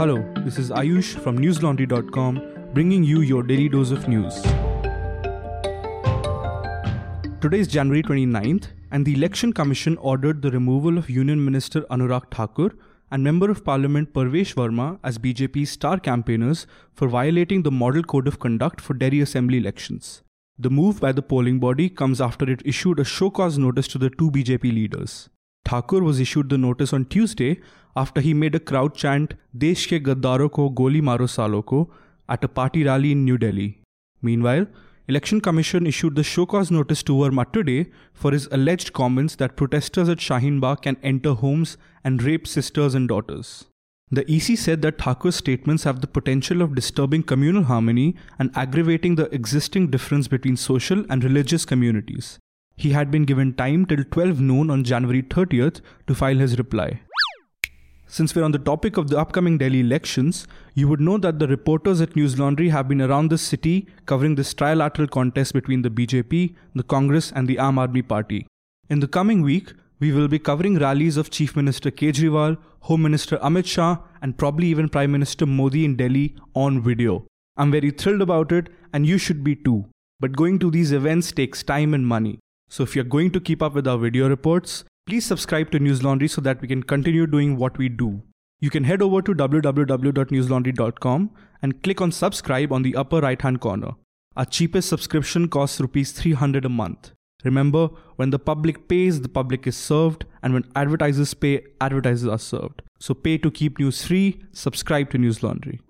Hello, this is Ayush from newslaundry.com bringing you your daily dose of news. Today is January 29th, and the Election Commission ordered the removal of Union Minister Anurag Thakur and Member of Parliament Parvesh Verma as BJP's star campaigners for violating the Model Code of Conduct for Delhi Assembly elections. The move by the polling body comes after it issued a show cause notice to the two BJP leaders. Thakur was issued the notice on Tuesday after he made a crowd chant Desh ke gaddaro ko goli maro salo ko at a party rally in New Delhi. Meanwhile, Election Commission issued the show cause notice to Verma today for his alleged comments that protesters at Shaheen Bagh can enter homes and rape sisters and daughters. The EC said that Thakur's statements have the potential of disturbing communal harmony and aggravating the existing difference between social and religious communities. He had been given time till 12 noon on January 30th to file his reply. Since we're on the topic of the upcoming Delhi elections, you would know that the reporters at News Laundry have been around the city covering this trilateral contest between the BJP, the Congress, and the Aam Aadmi Party. In the coming week, we will be covering rallies of Chief Minister Kejriwal, Home Minister Amit Shah, and probably even Prime Minister Modi in Delhi on video. I'm very thrilled about it, and you should be too. But going to these events takes time and money. So if you're going to keep up with our video reports, Please subscribe to News Laundry so that we can continue doing what we do. You can head over to www.newslaundry.com and click on subscribe on the upper right hand corner. Our cheapest subscription costs rupees 300 a month. Remember, when the public pays, the public is served, and when advertisers pay, advertisers are served. So pay to keep news free, subscribe to News Laundry.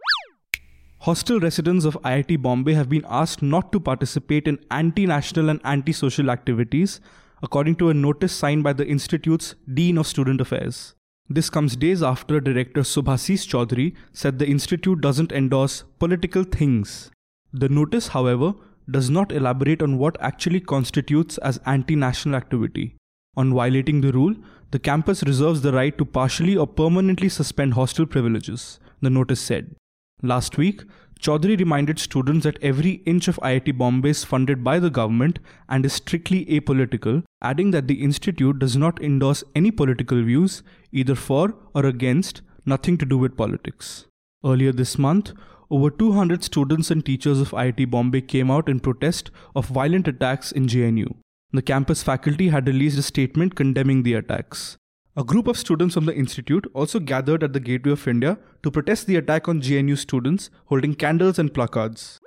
Hostel residents of IIT Bombay have been asked not to participate in anti national and anti social activities according to a notice signed by the Institute's Dean of Student Affairs. This comes days after Director Subhasis Chaudhuri said the Institute doesn't endorse political things. The notice, however, does not elaborate on what actually constitutes as anti-national activity. On violating the rule, the campus reserves the right to partially or permanently suspend hostel privileges, the notice said. Last week, Chaudhuri reminded students that every inch of IIT Bombay is funded by the government and is strictly apolitical, adding that the institute does not endorse any political views, either for or against, nothing to do with politics. Earlier this month, over 200 students and teachers of IIT Bombay came out in protest of violent attacks in JNU. The campus faculty had released a statement condemning the attacks. A group of students from the institute also gathered at the Gateway of India to protest the attack on JNU students holding candles and placards.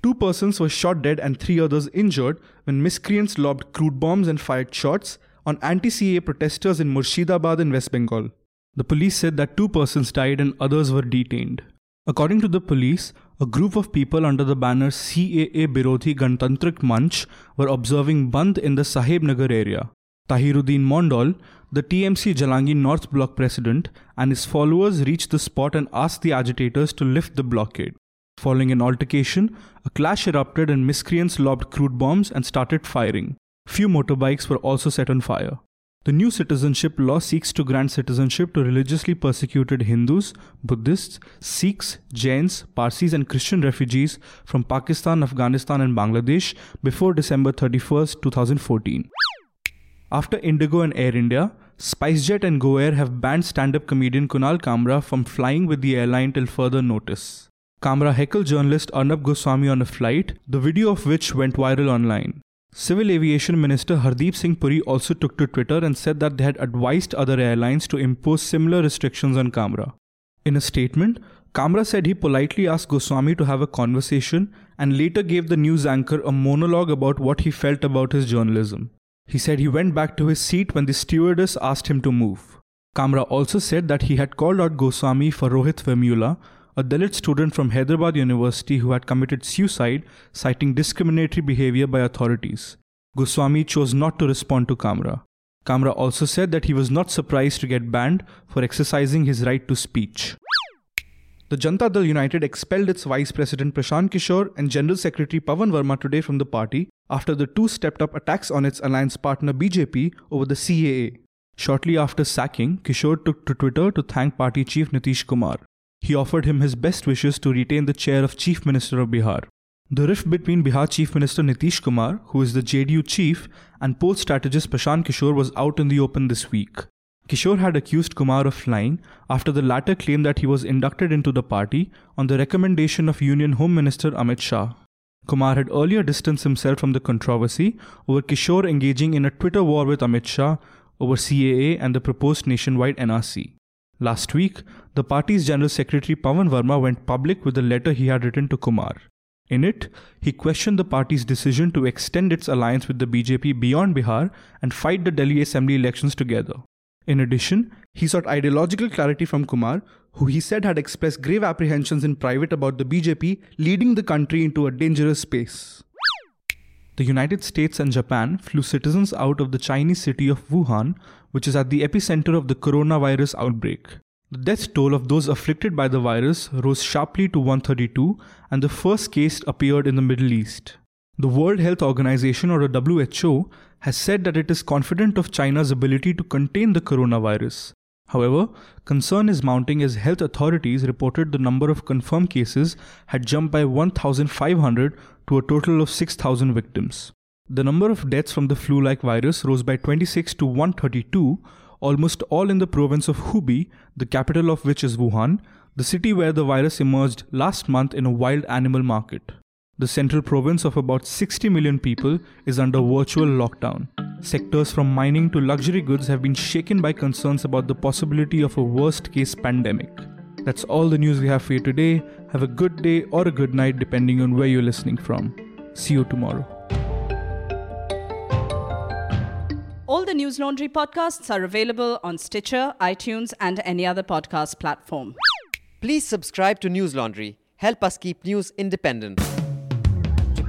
Two persons were shot dead and three others injured when miscreants lobbed crude bombs and fired shots on anti CAA protesters in Murshidabad in West Bengal. The police said that two persons died and others were detained. According to the police, a group of people under the banner CAA Birodhi Ganatantrik Manch were observing Bandh in the Saheb Nagar area. Tahiruddin Mondal, the TMC Jalangir North Block president, and his followers reached the spot and asked the agitators to lift the blockade. Following an altercation, a clash erupted and miscreants lobbed crude bombs and started firing. Few motorbikes were also set on fire. The new citizenship law seeks to grant citizenship to religiously persecuted Hindus, Buddhists, Sikhs, Jains, Parsis, and Christian refugees from Pakistan, Afghanistan, and Bangladesh before December 31, 2014. After Indigo and Air India, SpiceJet and GoAir have banned stand up comedian Kunal Kamra from flying with the airline till further notice. Kamra heckled journalist Arnab Goswami on a flight, the video of which went viral online. Civil Aviation Minister Hardeep Singh Puri also took to Twitter and said that they had advised other airlines to impose similar restrictions on Kamra. In a statement, Kamra said he politely asked Goswami to have a conversation and later gave the news anchor a monologue about what he felt about his journalism. He said he went back to his seat when the stewardess asked him to move. Kamra also said that he had called out Goswami for Rohit Vemula, a Dalit student from Hyderabad University who had committed suicide, citing discriminatory behavior by authorities. Goswami chose not to respond to Kamra. Kamra also said that he was not surprised to get banned for exercising his right to speech. The Janata Dal United expelled its Vice President Prashant Kishore and General Secretary Pawan Verma today from the party after the two stepped up attacks on its alliance partner BJP over the CAA. Shortly after sacking, Kishore took to Twitter to thank party chief Nitish Kumar. He offered him his best wishes to retain the chair of Chief Minister of Bihar. The rift between Bihar Chief Minister Nitish Kumar, who is the JDU chief, and poll strategist Prashant Kishore was out in the open this week. Kishore had accused Kumar of lying after the latter claimed that he was inducted into the party on the recommendation of Union Home Minister Amit Shah. Kumar had earlier distanced himself from the controversy over Kishore engaging in a Twitter war with Amit Shah over CAA and the proposed nationwide NRC. Last week, the party's General Secretary Pawan Verma went public with a letter he had written to Kumar. In it, he questioned the party's decision to extend its alliance with the BJP beyond Bihar and fight the Delhi Assembly elections together. In addition, he sought ideological clarity from Kumar, who he said had expressed grave apprehensions in private about the BJP leading the country into a dangerous space. The United States and Japan flew citizens out of the Chinese city of Wuhan, which is at the epicenter of the coronavirus outbreak. The death toll of those afflicted by the virus rose sharply to 132, and the first case appeared in the Middle East. The World Health Organization, or WHO, has said that it is confident of China's ability to contain the coronavirus. However, concern is mounting as health authorities reported the number of confirmed cases had jumped by 1,500 to a total of 6,000 victims. The number of deaths from the flu like virus rose by 26 to 132, almost all in the province of Hubei, the capital of which is Wuhan, the city where the virus emerged last month in a wild animal market. The central province of about 60 million people is under virtual lockdown. Sectors from mining to luxury goods have been shaken by concerns about the possibility of a worst case pandemic. That's all the news we have for you today. Have a good day or a good night depending on where you're listening from. See you tomorrow. All the News Laundry podcasts are available on Stitcher, iTunes, and any other podcast platform. Please subscribe to News Laundry. Help us keep news independent.